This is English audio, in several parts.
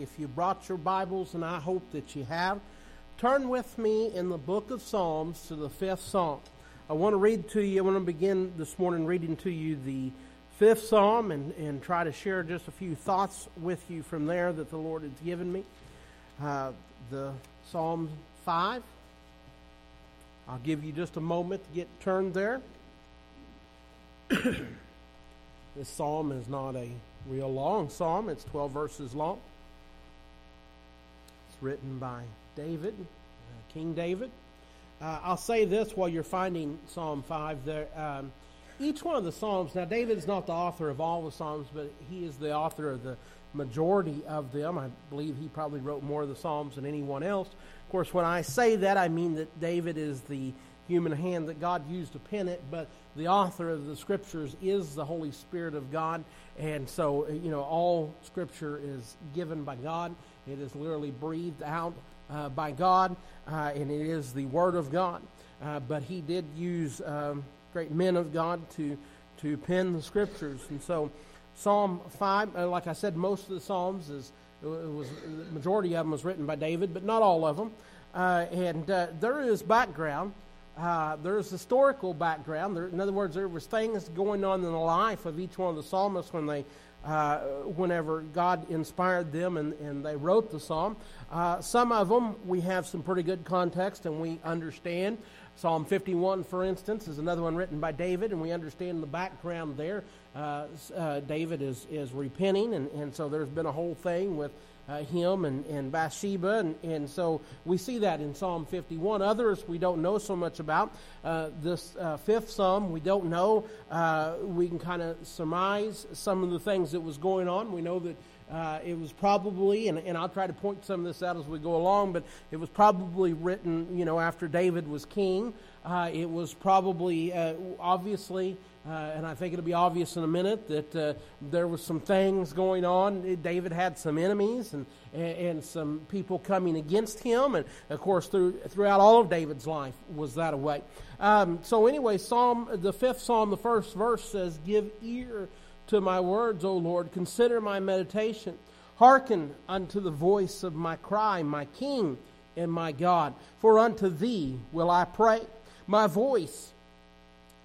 if you brought your Bibles, and I hope that you have, turn with me in the book of Psalms to the fifth Psalm. I want to read to you, I want to begin this morning reading to you the fifth Psalm and, and try to share just a few thoughts with you from there that the Lord has given me. Uh, the Psalm 5. I'll give you just a moment to get turned there. this psalm is not a real long psalm, it's 12 verses long. Written by David, uh, King David. Uh, I'll say this while you're finding Psalm 5 there. Um, each one of the Psalms, now David is not the author of all the Psalms, but he is the author of the majority of them. I believe he probably wrote more of the Psalms than anyone else. Of course, when I say that, I mean that David is the human hand that God used to pen it, but the author of the scriptures is the Holy Spirit of God. And so, you know, all scripture is given by God. It is literally breathed out uh, by God, uh, and it is the Word of God. Uh, but he did use um, great men of God to, to pen the scriptures. And so, Psalm 5, uh, like I said, most of the Psalms is, it was, the majority of them was written by David, but not all of them. Uh, and uh, there is background uh, there's historical background. There, in other words, there was things going on in the life of each one of the psalmists when they, uh, whenever God inspired them and, and they wrote the psalm. Uh, some of them we have some pretty good context and we understand. Psalm 51, for instance, is another one written by David, and we understand the background there. Uh, uh, David is, is repenting, and, and so there's been a whole thing with uh, him and, and Bathsheba. And, and so we see that in Psalm 51. Others we don't know so much about. Uh, this uh, fifth psalm we don't know. Uh, we can kind of surmise some of the things that was going on. We know that. Uh, it was probably, and, and I'll try to point some of this out as we go along, but it was probably written, you know, after David was king. Uh, it was probably, obviously, uh, and I think it'll be obvious in a minute that uh, there was some things going on. David had some enemies and, and some people coming against him, and of course, through, throughout all of David's life was that a way. Um, so anyway, Psalm the fifth Psalm, the first verse says, "Give ear to my words, O Lord. Consider my meditation. Hearken unto the voice of my cry, my King and my God. For unto Thee will I pray. My voice."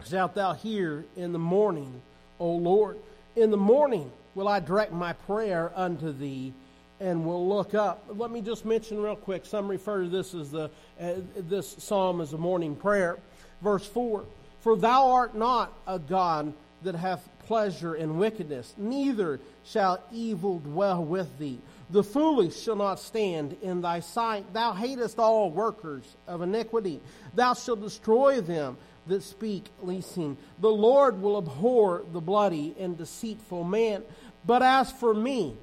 shalt thou hear in the morning, O Lord. In the morning will I direct my prayer unto thee and will look up. Let me just mention real quick. Some refer to this as the uh, this psalm as a morning prayer. Verse four: For thou art not a God that hath pleasure in wickedness, neither shall evil dwell with thee. The foolish shall not stand in thy sight. Thou hatest all workers of iniquity. Thou shalt destroy them that speak leasing. The Lord will abhor the bloody and deceitful man. But as for me,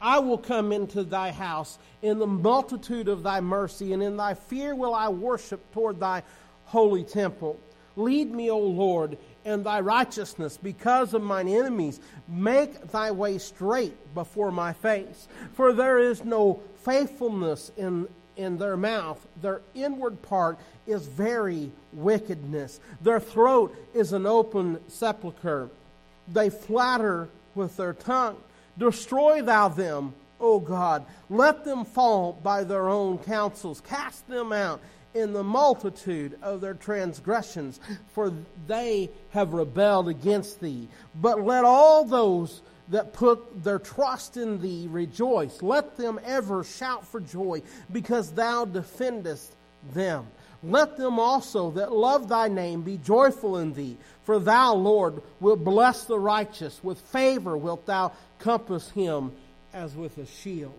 I will come into thy house in the multitude of thy mercy, and in thy fear will I worship toward thy holy temple. Lead me, O Lord, in thy righteousness because of mine enemies. Make thy way straight before my face. For there is no faithfulness in in their mouth. Their inward part is very wickedness. Their throat is an open sepulchre. They flatter with their tongue. Destroy thou them, O God. Let them fall by their own counsels. Cast them out in the multitude of their transgressions, for they have rebelled against thee. But let all those that put their trust in thee rejoice. Let them ever shout for joy, because thou defendest them. Let them also that love thy name be joyful in thee, for thou, Lord, wilt bless the righteous. With favor wilt thou compass him as with a shield.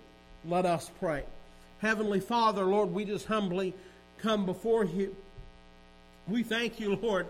Let us pray. Heavenly Father, Lord, we just humbly come before you. We thank you, Lord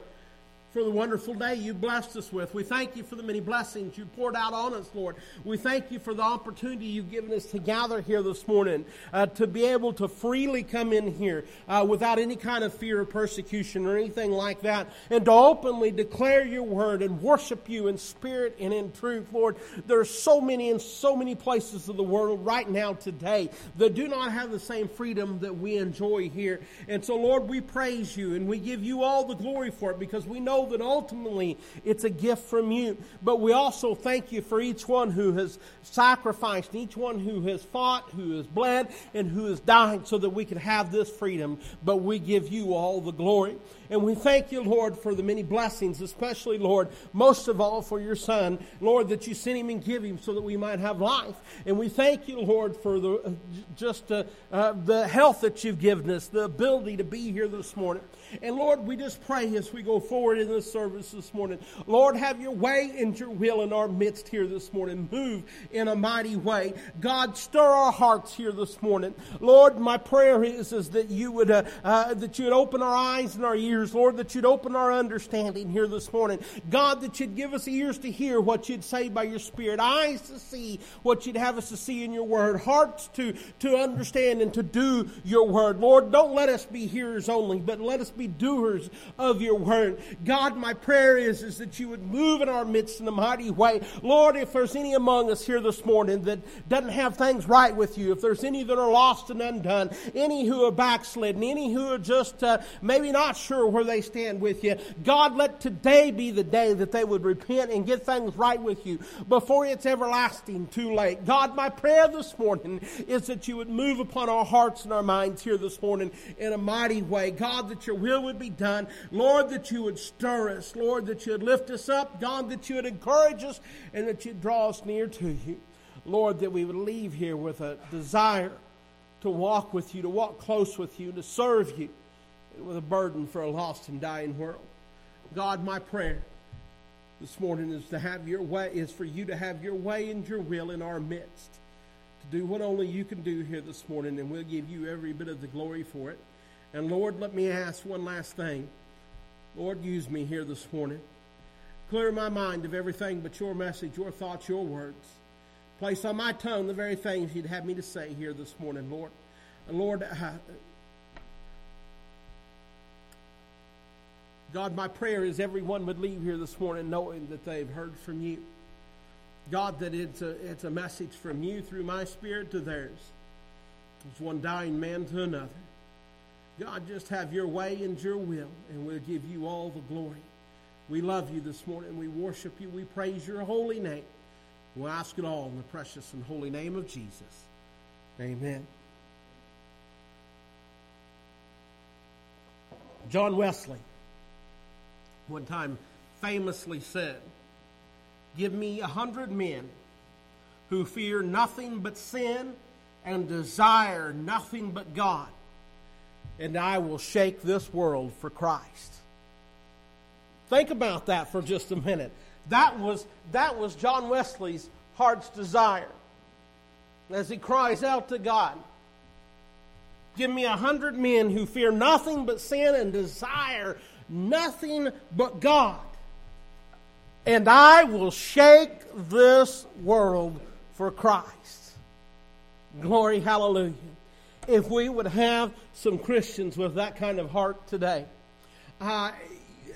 for the wonderful day you blessed us with. We thank you for the many blessings you poured out on us, Lord. We thank you for the opportunity you've given us to gather here this morning, uh, to be able to freely come in here uh, without any kind of fear of persecution or anything like that, and to openly declare your word and worship you in spirit and in truth, Lord. There are so many in so many places of the world right now today that do not have the same freedom that we enjoy here. And so, Lord, we praise you and we give you all the glory for it because we know know that ultimately it's a gift from you. But we also thank you for each one who has sacrificed, each one who has fought, who has bled, and who has died so that we could have this freedom. But we give you all the glory. And we thank you, Lord, for the many blessings, especially, Lord, most of all for your Son, Lord, that you sent him and give him so that we might have life. And we thank you, Lord, for the just uh, uh, the health that you've given us, the ability to be here this morning. And Lord, we just pray as we go forward in this service this morning. Lord, have your way and your will in our midst here this morning. Move in a mighty way. God, stir our hearts here this morning. Lord, my prayer is, is that you would uh, uh, that you would open our eyes and our ears, Lord, that you'd open our understanding here this morning. God, that you'd give us ears to hear what you'd say by your Spirit, eyes to see what you'd have us to see in your word, hearts to, to understand and to do your word. Lord, don't let us be hearers only, but let us be doers of your word. God, my prayer is, is that you would move in our midst in a mighty way. Lord, if there's any among us here this morning that doesn't have things right with you, if there's any that are lost and undone, any who are backslidden, any who are just uh, maybe not sure where they stand with you, God, let today be the day that they would repent and get things right with you before it's everlasting too late. God, my prayer this morning is that you would move upon our hearts and our minds here this morning in a mighty way. God, that your will will would be done. Lord, that you would stir us. Lord, that you would lift us up. God, that you would encourage us and that you'd draw us near to you. Lord, that we would leave here with a desire to walk with you, to walk close with you, to serve you, with a burden for a lost and dying world. God, my prayer this morning is to have your way, is for you to have your way and your will in our midst. To do what only you can do here this morning, and we'll give you every bit of the glory for it. And Lord, let me ask one last thing. Lord, use me here this morning. Clear my mind of everything but your message, your thoughts, your words. Place on my tongue the very things you'd have me to say here this morning, Lord. And Lord, uh, God, my prayer is everyone would leave here this morning knowing that they've heard from you. God, that it's a, it's a message from you through my spirit to theirs. It's one dying man to another. God, just have your way and your will, and we'll give you all the glory. We love you this morning. We worship you. We praise your holy name. We'll ask it all in the precious and holy name of Jesus. Amen. John Wesley one time famously said, Give me a hundred men who fear nothing but sin and desire nothing but God and I will shake this world for Christ. Think about that for just a minute. That was, that was John Wesley's heart's desire as he cries out to God Give me a hundred men who fear nothing but sin and desire nothing but God, and I will shake this world for Christ. Glory, hallelujah if we would have some Christians with that kind of heart today. Uh,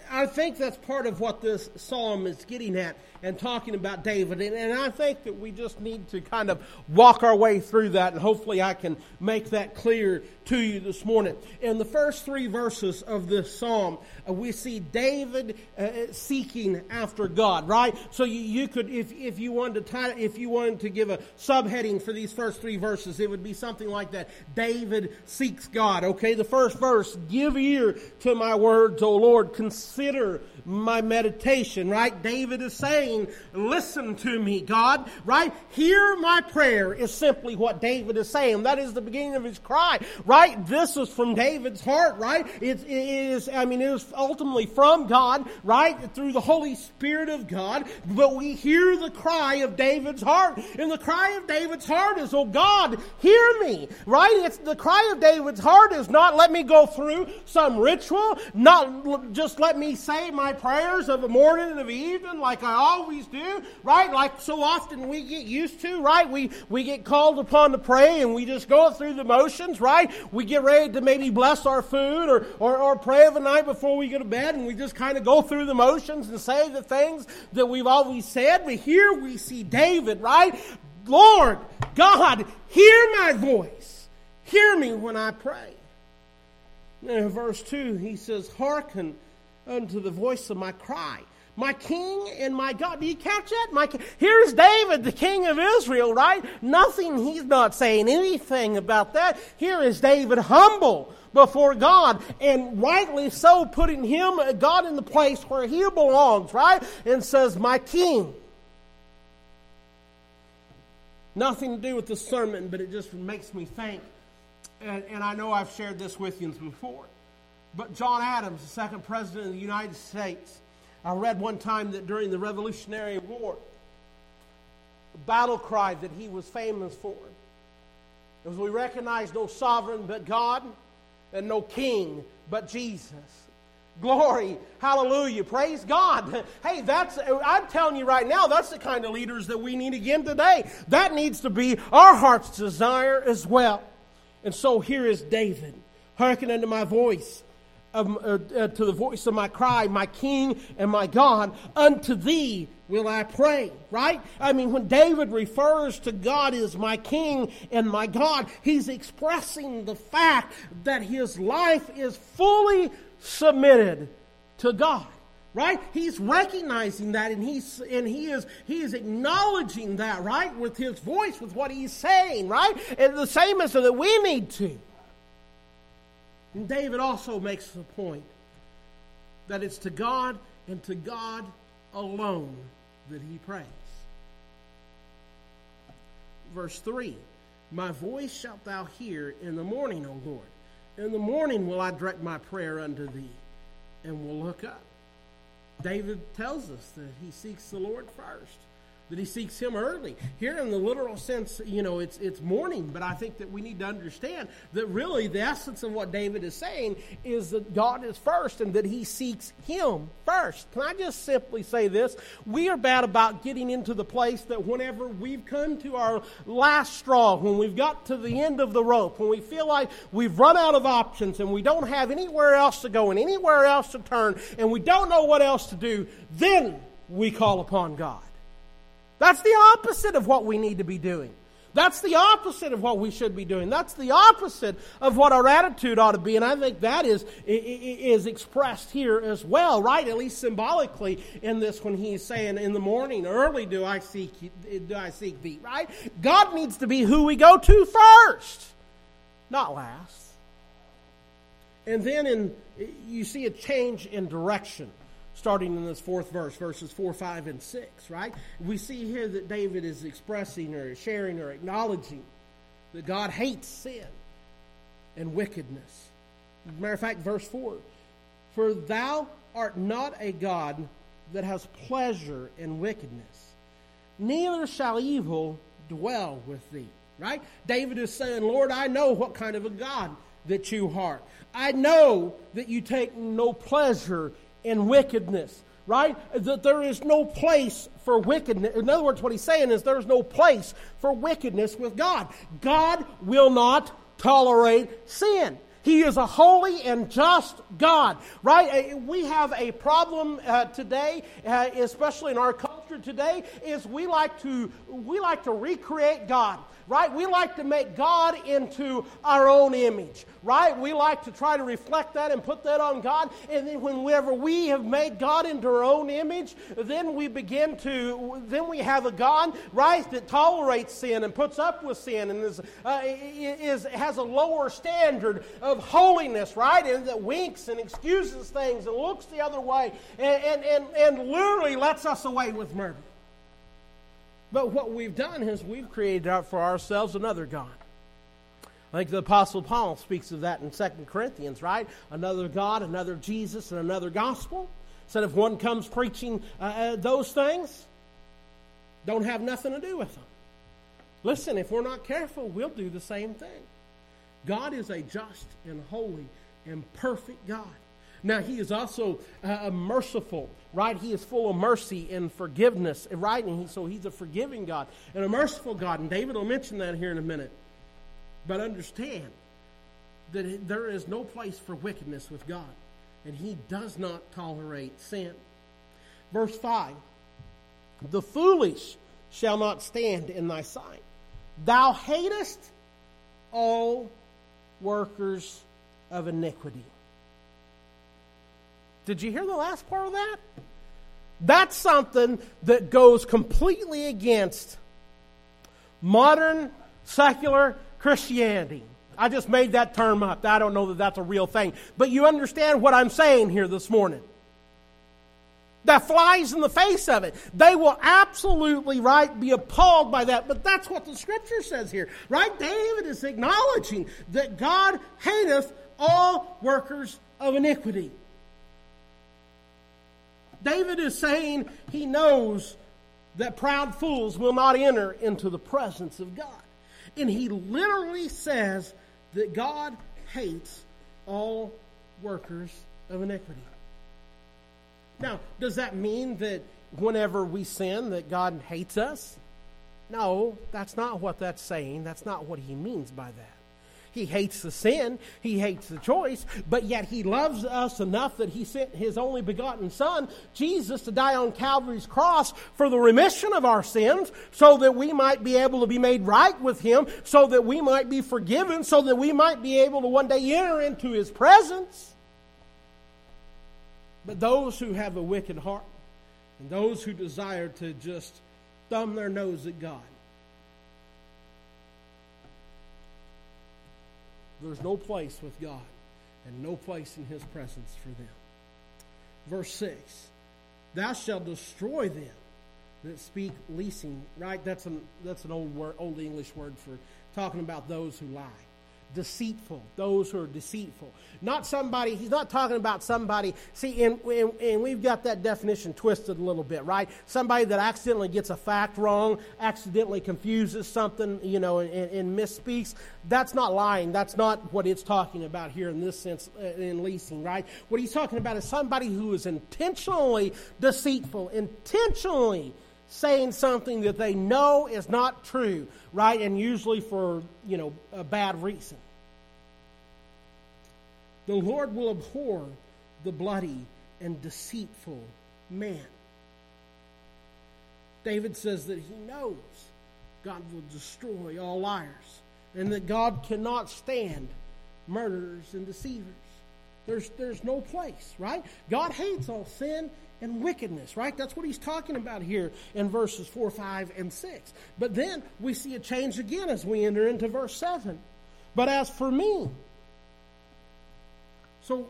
I think that's part of what this psalm is getting at and talking about David. And, and, I think that we just need to kind of walk our way through that, and hopefully I can make that clear to you this morning. In the first three verses of this psalm, uh, we see David uh, seeking after God, right? So you, you could, if, if you wanted to tie, if you wanted to give a subheading for these first three verses, it would be something like that. David seeks God. Okay, the first verse, give ear to my words, O Lord, consider consider my meditation, right? David is saying, listen to me, God, right? Hear my prayer is simply what David is saying. That is the beginning of his cry, right? This is from David's heart, right? It, it is, I mean, it is ultimately from God, right? Through the Holy Spirit of God, but we hear the cry of David's heart. And the cry of David's heart is, oh God, hear me, right? It's the cry of David's heart is not let me go through some ritual, not just let me say my prayers of the morning and of the evening like I always do, right? Like so often we get used to, right? We, we get called upon to pray and we just go through the motions, right? We get ready to maybe bless our food or, or, or pray of the night before we go to bed and we just kind of go through the motions and say the things that we've always said. But here we see David, right? Lord, God, hear my voice. Hear me when I pray. in verse 2, he says, Hearken unto the voice of my cry. My king and my God. Do you catch that? My Here's David, the king of Israel, right? Nothing, he's not saying anything about that. Here is David humble before God and rightly so putting him, uh, God, in the place where he belongs, right? And says, My king. Nothing to do with the sermon, but it just makes me think. And, and I know I've shared this with you before. But John Adams, the second president of the United States, I read one time that during the Revolutionary War, the battle cry that he was famous for was we recognize no sovereign but God and no king but Jesus. Glory, hallelujah, praise God. Hey, that's, I'm telling you right now, that's the kind of leaders that we need again today. That needs to be our heart's desire as well. And so here is David, hearken unto my voice of, uh, uh, to the voice of my cry, my King and my God, unto thee will I pray, right? I mean, when David refers to God as my King and my God, he's expressing the fact that his life is fully submitted to God. Right? He's recognizing that and he's and he is he is acknowledging that, right? With his voice, with what he's saying, right? And the same as that we need to. And David also makes the point that it's to God and to God alone that he prays. Verse 3 My voice shalt thou hear in the morning, O Lord. In the morning will I direct my prayer unto thee, and will look up. David tells us that he seeks the Lord first that he seeks him early. Here, in the literal sense, you know, it's, it's morning, but I think that we need to understand that really the essence of what David is saying is that God is first and that he seeks him first. Can I just simply say this? We are bad about getting into the place that whenever we've come to our last straw, when we've got to the end of the rope, when we feel like we've run out of options and we don't have anywhere else to go and anywhere else to turn and we don't know what else to do, then we call upon God. That's the opposite of what we need to be doing. That's the opposite of what we should be doing. That's the opposite of what our attitude ought to be. And I think that is, is expressed here as well, right? At least symbolically in this when he's saying, in the morning, early do I seek, do I seek thee, right? God needs to be who we go to first, not last. And then in, you see a change in direction starting in this fourth verse, verses 4, 5, and 6, right? We see here that David is expressing or sharing or acknowledging that God hates sin and wickedness. Matter of fact, verse 4 For thou art not a God that has pleasure in wickedness, neither shall evil dwell with thee. Right? David is saying, Lord, I know what kind of a God that you are. I know that you take no pleasure in wickedness, right? That there is no place for wickedness. In other words, what he's saying is there's no place for wickedness with God. God will not tolerate sin. He is a holy and just God, right? Uh, we have a problem uh, today, uh, especially in our culture today, is we like to we like to recreate God right? We like to make God into our own image, right? We like to try to reflect that and put that on God. And then whenever we have made God into our own image, then we begin to, then we have a God, right, that tolerates sin and puts up with sin and is, uh, is has a lower standard of holiness, right? And that winks and excuses things and looks the other way and, and, and, and literally lets us away with murder. But what we've done is we've created out for ourselves another God. I think the Apostle Paul speaks of that in 2 Corinthians, right? Another God, another Jesus, and another gospel. Said if one comes preaching uh, uh, those things, don't have nothing to do with them. Listen, if we're not careful, we'll do the same thing. God is a just and holy and perfect God. Now, He is also uh, merciful, right? He is full of mercy and forgiveness, right? And he, so He's a forgiving God and a merciful God. And David will mention that here in a minute. But understand that there is no place for wickedness with God, and He does not tolerate sin. Verse 5 The foolish shall not stand in thy sight. Thou hatest all workers of iniquity. Did you hear the last part of that? That's something that goes completely against modern secular Christianity. I just made that term up. I don't know that that's a real thing. But you understand what I'm saying here this morning. That flies in the face of it. They will absolutely, right, be appalled by that. But that's what the scripture says here, right? David is acknowledging that God hateth all workers of iniquity. David is saying he knows that proud fools will not enter into the presence of God. And he literally says that God hates all workers of iniquity. Now, does that mean that whenever we sin that God hates us? No, that's not what that's saying. That's not what he means by that. He hates the sin, he hates the choice, but yet he loves us enough that he sent his only begotten Son, Jesus, to die on Calvary's cross for the remission of our sins, so that we might be able to be made right with him, so that we might be forgiven, so that we might be able to one day enter into his presence. But those who have a wicked heart, and those who desire to just thumb their nose at God, There's no place with God and no place in his presence for them. Verse 6 Thou shalt destroy them that speak leasing, right? That's an, that's an old, word, old English word for talking about those who lie deceitful, those who are deceitful. Not somebody, he's not talking about somebody, see, and, and, and, we've got that definition twisted a little bit, right? Somebody that accidentally gets a fact wrong, accidentally confuses something, you know, and, and misspeaks. That's not lying. That's not what it's talking about here in this sense uh, in leasing, right? What he's talking about is somebody who is intentionally deceitful, intentionally saying something that they know is not true, right? And usually for, you know, a bad reason. The Lord will abhor the bloody and deceitful man. David says that he knows God will destroy all liars and that God cannot stand murderers and deceivers. There's, there's no place, right? God hates all sin and wickedness, right? That's what he's talking about here in verses 4, 5, and 6. But then we see a change again as we enter into verse 7. But as for me, so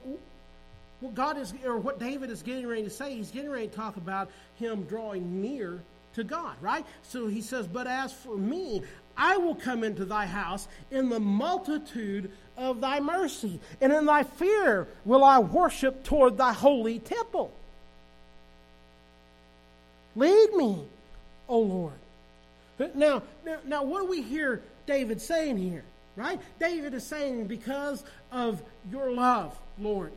what God is, or what David is getting ready to say, he's getting ready to talk about him drawing near to God, right? So he says, But as for me, I will come into thy house in the multitude of thy mercy, and in thy fear will I worship toward thy holy temple. Lead me, O Lord. Now, now, now, what do we hear David saying here? Right? David is saying, because of your love, Lord,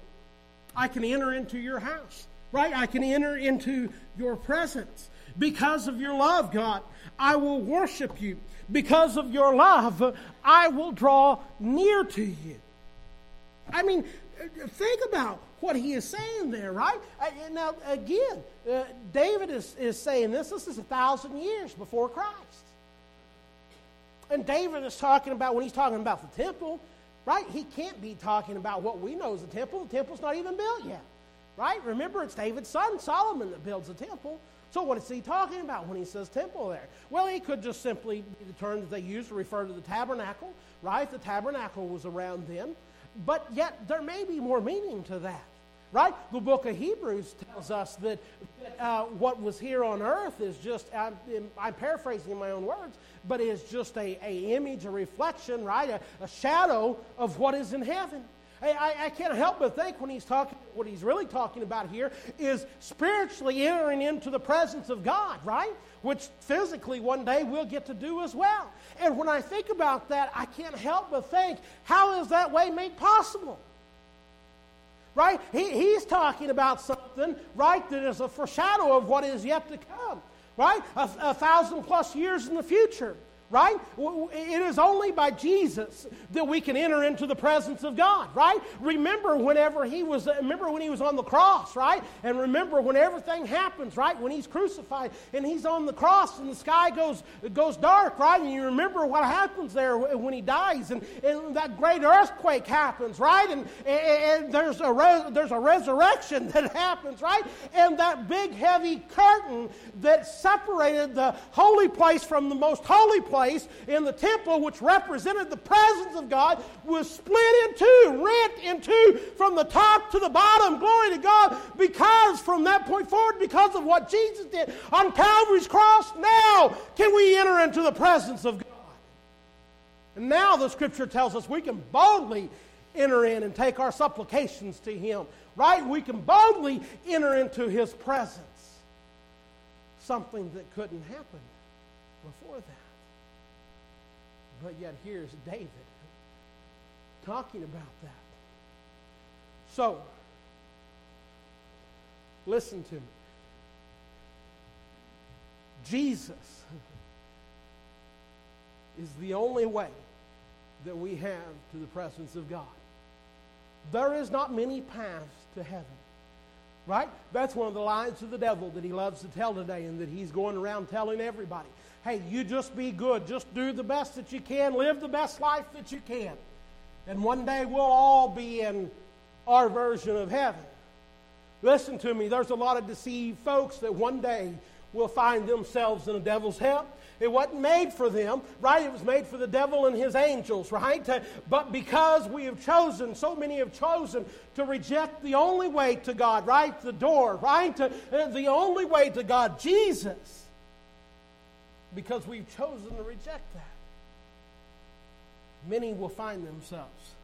I can enter into your house. Right? I can enter into your presence. Because of your love, God, I will worship you. Because of your love, I will draw near to you. I mean, think about what he is saying there, right? Uh, now, again, uh, David is, is saying this. This is a thousand years before Christ. And David is talking about, when he's talking about the temple, right? He can't be talking about what we know as the temple. The temple's not even built yet, right? Remember, it's David's son, Solomon, that builds the temple. So, what is he talking about when he says temple there? Well, he could just simply be the term that they use to refer to the tabernacle, right? The tabernacle was around then. But yet, there may be more meaning to that. Right? The book of Hebrews tells us that uh, what was here on earth is just, I'm, I'm, paraphrasing in my own words, but is just a, a image, a reflection, right? A, a shadow of what is in heaven. I, I, can't help but think when he's talking, what he's really talking about here is spiritually entering into the presence of God, right? Which physically one day we'll get to do as well. And when I think about that, I can't help but think, how is that way made possible? Right? He, he's talking about something, right, that is a foreshadow of what is yet to come, right? A, a thousand plus years in the future. Right? It is only by Jesus that we can enter into the presence of God, right? Remember whenever he was, remember when he was on the cross, right? And remember when everything happens, right? When he's crucified and he's on the cross and the sky goes, goes dark, right? And you remember what happens there when he dies and, and that great earthquake happens, right? And, and there's, a res, there's a resurrection that happens, right? And that big heavy curtain that separated the holy place from the most holy place place in the temple, which represented the presence of God, was split in two, rent in two from the top to the bottom. Glory to God. Because from that point forward, because of what Jesus did on Calvary's cross, now can we enter into the presence of God. And now the scripture tells us we can boldly enter in and take our supplications to Him. Right? We can boldly enter into His presence. Something that couldn't happen before that. But yet here's David talking about that. So, listen to me. Jesus is the only way that we have to the presence of God. There is not many paths to heaven. Right? That's one of the lies of the devil that he loves to tell today and that he's going around telling everybody hey, you just be good. Just do the best that you can. Live the best life that you can. And one day we'll all be in our version of heaven. Listen to me, there's a lot of deceived folks that one day will find themselves in the devil's hell. It wasn't made for them, right? It was made for the devil and his angels, right? But because we have chosen, so many have chosen to reject the only way to God, right? The door, right? Uh, the only way to God, Jesus because we've chosen to reject that. Many will find themselves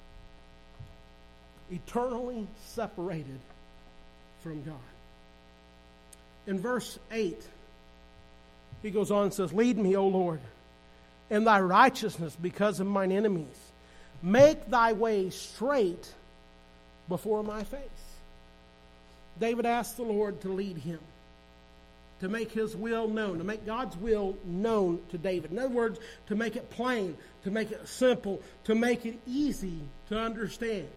eternally separated from God. In verse 8, he goes on and says, Lead me, O Lord, in thy righteousness because of mine enemies. Make thy way straight before my face. David asked the Lord to lead him to make his will known, to make God's will known to David. In other words, to make it plain, to make it simple, to make it easy to understand.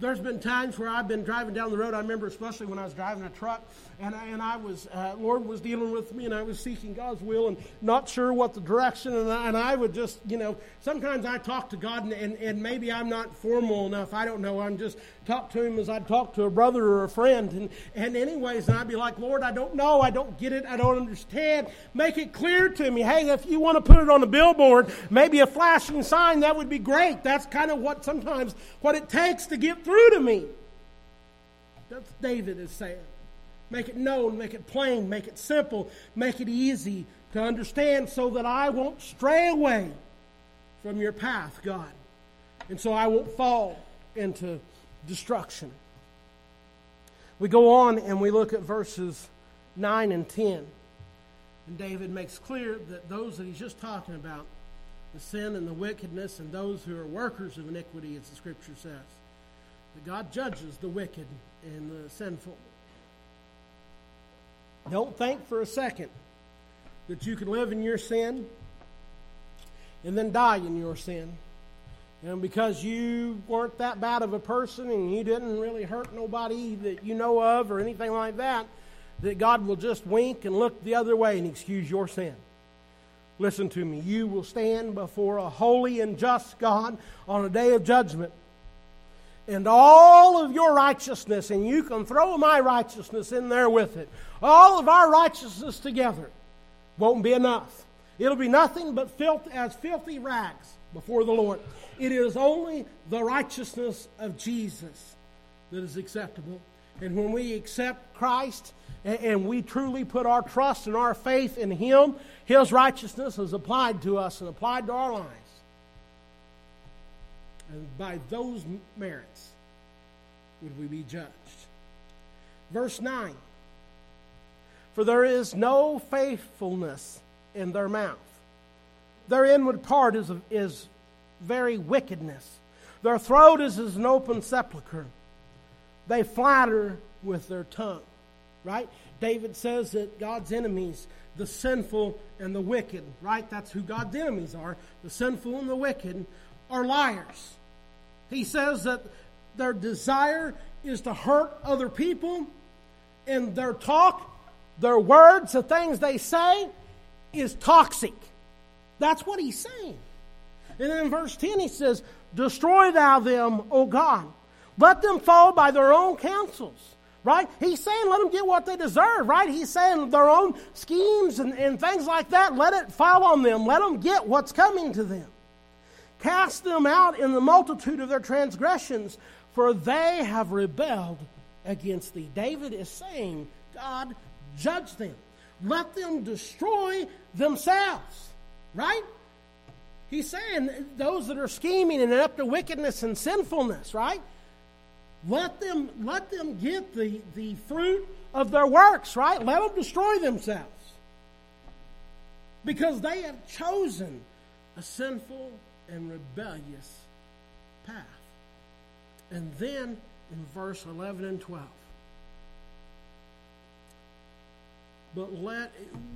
There's been times where I've been driving down the road. I remember, especially when I was driving a truck, and I, and I was, uh, Lord was dealing with me, and I was seeking God's will and not sure what the direction, and I, and I would just, you know, sometimes I talk to God, and, and, and maybe I'm not formal enough. I don't know. I'm just talk to Him as I'd talk to a brother or a friend, and, and anyways, and I'd be like, Lord, I don't know. I don't get it. I don't understand. Make it clear to me. Hey, if you want to put it on a billboard, maybe a flashing sign, that would be great. That's kind of what sometimes what it takes to get through to me. That's David is saying. Make it known, make it plain, make it simple, make it easy to understand so that I won't stray away from your path, God. And so I won't fall into destruction. We go on and we look at verses 9 and 10. And David makes clear that those that he's just talking about, the sin and the wickedness, and those who are workers of iniquity, as the scripture says, that God judges the wicked and the sinful. Don't think for a second that you can live in your sin and then die in your sin. And because you weren't that bad of a person and you didn't really hurt nobody that you know of or anything like that, that God will just wink and look the other way and excuse your sin. Listen to me. You will stand before a holy and just God on a day of judgment and all of your righteousness, and you can throw my righteousness in there with it. All of our righteousness together won't be enough. It'll be nothing but filth as filthy rags before the Lord. It is only the righteousness of Jesus that is acceptable. And when we accept Christ and, and we truly put our trust and our faith in Him, His righteousness is applied to us and applied to our lives. And by those merits would we be judged. Verse 9 For there is no faithfulness in their mouth. Their inward part is, is very wickedness. Their throat is as an open sepulchre. They flatter with their tongue. Right? David says that God's enemies the sinful and the wicked, right? That's who God's enemies are. The sinful and the wicked are liars. He says that their desire is to hurt other people, and their talk, their words, the things they say is toxic. That's what he's saying. And then in verse 10, he says, Destroy thou them, O God. Let them fall by their own counsels. Right? He's saying let them get what they deserve, right? He's saying their own schemes and, and things like that, let it fall on them. Let them get what's coming to them. Cast them out in the multitude of their transgressions, for they have rebelled against thee. David is saying, God, judge them. Let them destroy themselves. Right? He's saying those that are scheming and up to wickedness and sinfulness, right? Let them, let them get the, the fruit of their works, right? Let them destroy themselves. Because they have chosen a sinful and rebellious path. And then in verse 11 and 12, but let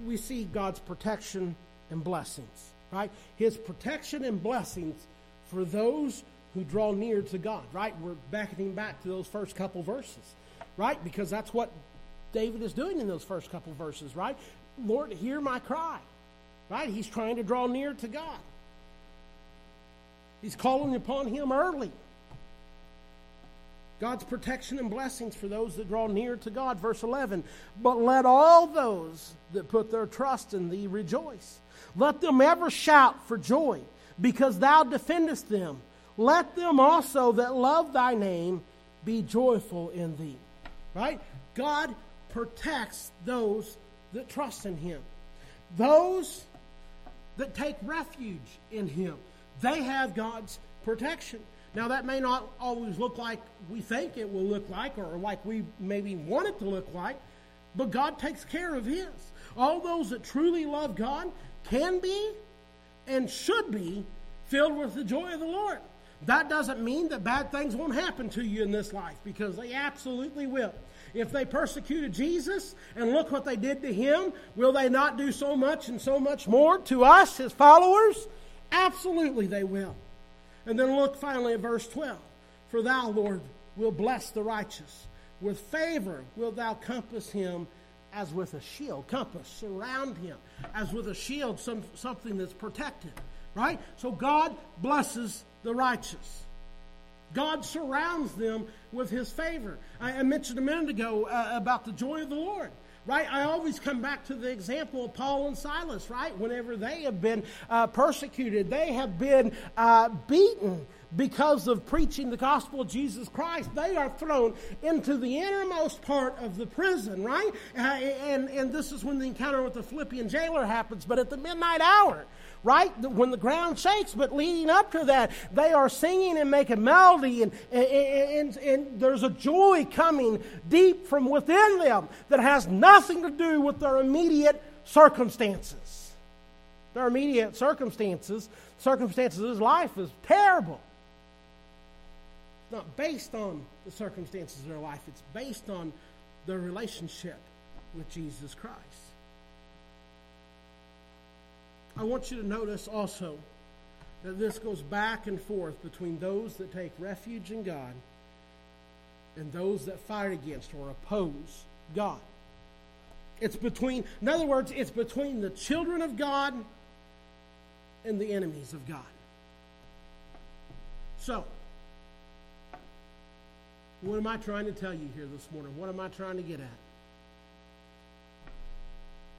we see God's protection and blessings, right? His protection and blessings for those who draw near to God, right? We're backing back to those first couple verses, right? Because that's what David is doing in those first couple verses, right? Lord, hear my cry, right? He's trying to draw near to God. He's calling upon him early. God's protection and blessings for those that draw near to God. Verse 11. But let all those that put their trust in thee rejoice. Let them ever shout for joy, because thou defendest them. Let them also that love thy name be joyful in thee. Right? God protects those that trust in him. Those that take refuge in him. They have God's protection. Now, that may not always look like we think it will look like or like we maybe want it to look like, but God takes care of His. All those that truly love God can be and should be filled with the joy of the Lord. That doesn't mean that bad things won't happen to you in this life because they absolutely will. If they persecuted Jesus and look what they did to him, will they not do so much and so much more to us, his followers? Absolutely they will. And then look finally at verse 12. For thou, Lord, will bless the righteous. With favor wilt thou compass him as with a shield. Compass, surround him as with a shield, some, something that's protected. Right? So God blesses the righteous. God surrounds them with his favor. I, I mentioned a minute ago uh, about the joy of the Lord right? I always come back to the example of Paul and Silas, right? Whenever they have been uh, persecuted, they have been uh, beaten because of preaching the gospel of Jesus Christ, they are thrown into the innermost part of the prison, right? Uh, and, and this is when the encounter with the Philippian jailer happens, but at the midnight hour, right? When the ground shakes, but leading up to that, they are singing and making melody, and, and, and, and, there's a joy coming deep from within them that has nothing to do with their immediate circumstances. Their immediate circumstances, circumstances of life is terrible. Not based on the circumstances of their life, it's based on their relationship with Jesus Christ. I want you to notice also that this goes back and forth between those that take refuge in God and those that fight against or oppose God. It's between, in other words, it's between the children of God and the enemies of God. So, what am I trying to tell you here this morning? What am I trying to get at?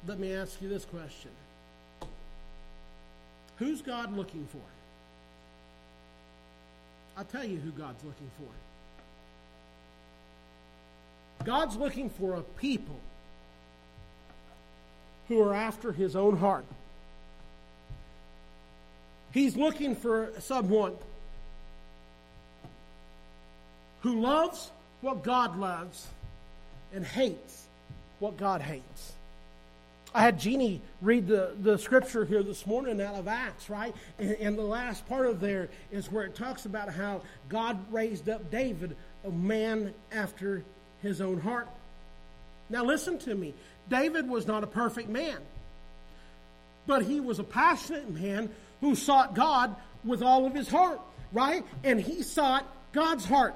Let me ask you this question Who's God looking for? I'll tell you who God's looking for. God's looking for a people who are after his own heart. He's looking for someone who loves what God loves and hates what God hates. I had Jeannie read the, the scripture here this morning out of Acts, right? And, and, the last part of there is where it talks about how God raised up David, a man after his own heart. Now, listen to me. David was not a perfect man. but he was a passionate man who sought God with all of his heart, right? And he sought God's heart.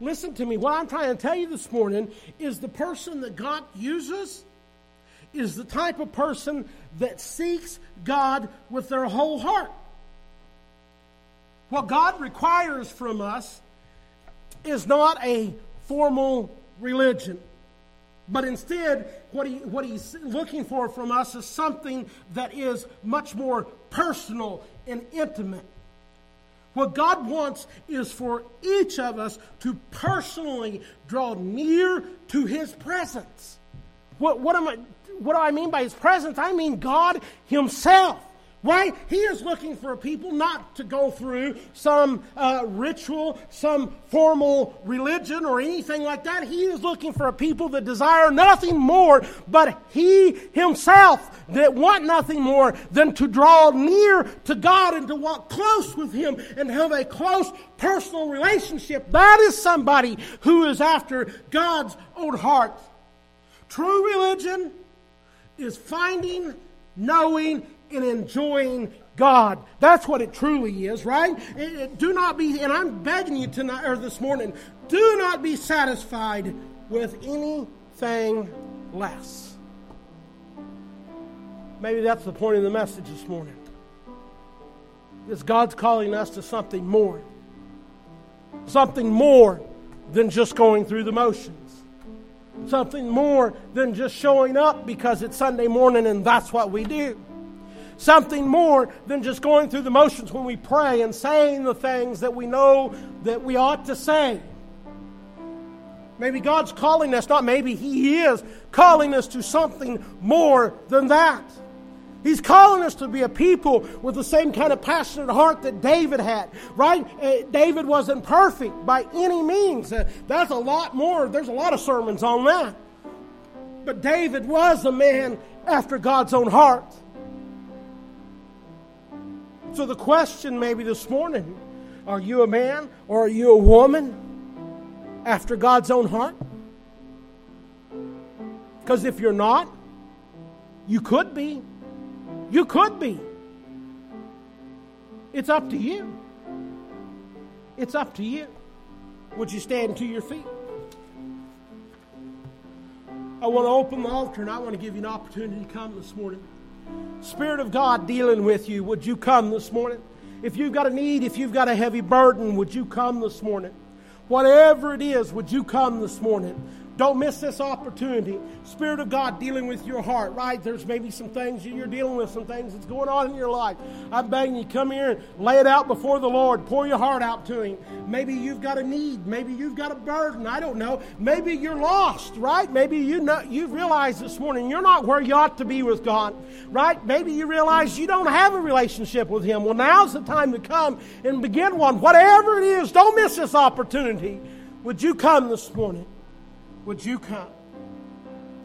Listen to me. What I'm trying to tell you this morning is the person that God uses is the type of person that seeks God with their whole heart. What God requires from us is not a formal religion, but instead, what, he, what He's looking for from us is something that is much more personal and intimate. What God wants is for each of us to personally draw near to His presence. What, what, am I, what do I mean by His presence? I mean God Himself. Right? He is looking for a people not to go through some uh, ritual, some formal religion or anything like that. He is looking for a people that desire nothing more but He Himself, that want nothing more than to draw near to God and to walk close with Him and have a close personal relationship. That is somebody who is after God's own heart. True religion is finding, knowing, and enjoying God. That's what it truly is, right? It, it, do not be, and I'm begging you tonight or this morning, do not be satisfied with anything less. Maybe that's the point of the message this morning. Is God's calling us to something more. Something more than just going through the motions. Something more than just showing up because it's Sunday morning and that's what we do something more than just going through the motions when we pray and saying the things that we know that we ought to say. Maybe God's calling us, not maybe He is calling us to something more than that. He's calling us to be a people with the same kind of passionate heart that David had, right? Uh, David wasn't perfect by any means. Uh, that's a lot more. There's a lot of sermons on that. But David was a man after God's own heart. So, the question maybe this morning are you a man or are you a woman after God's own heart? Because if you're not, you could be. You could be. It's up to you. It's up to you. Would you stand to your feet? I want to open the altar and I want to give you an opportunity to come this morning. Spirit of God dealing with you, would you come this morning? If you've got a need, if you've got a heavy burden, would you come this morning? Whatever it is, would you come this morning? Don't miss this opportunity. Spirit of God dealing with your heart, right? There's maybe some things you're dealing with, some things that's going on in your life. I'm begging you, come here and lay it out before the Lord. Pour your heart out to Him. Maybe you've got a need. Maybe you've got a burden. I don't know. Maybe you're lost, right? Maybe you know you realize this morning you're not where you ought to be with God, right? Maybe you realize you don't have a relationship with Him. Well, now's the time to come and begin one. Whatever it is, don't miss this opportunity. Would you come this morning? Would you come?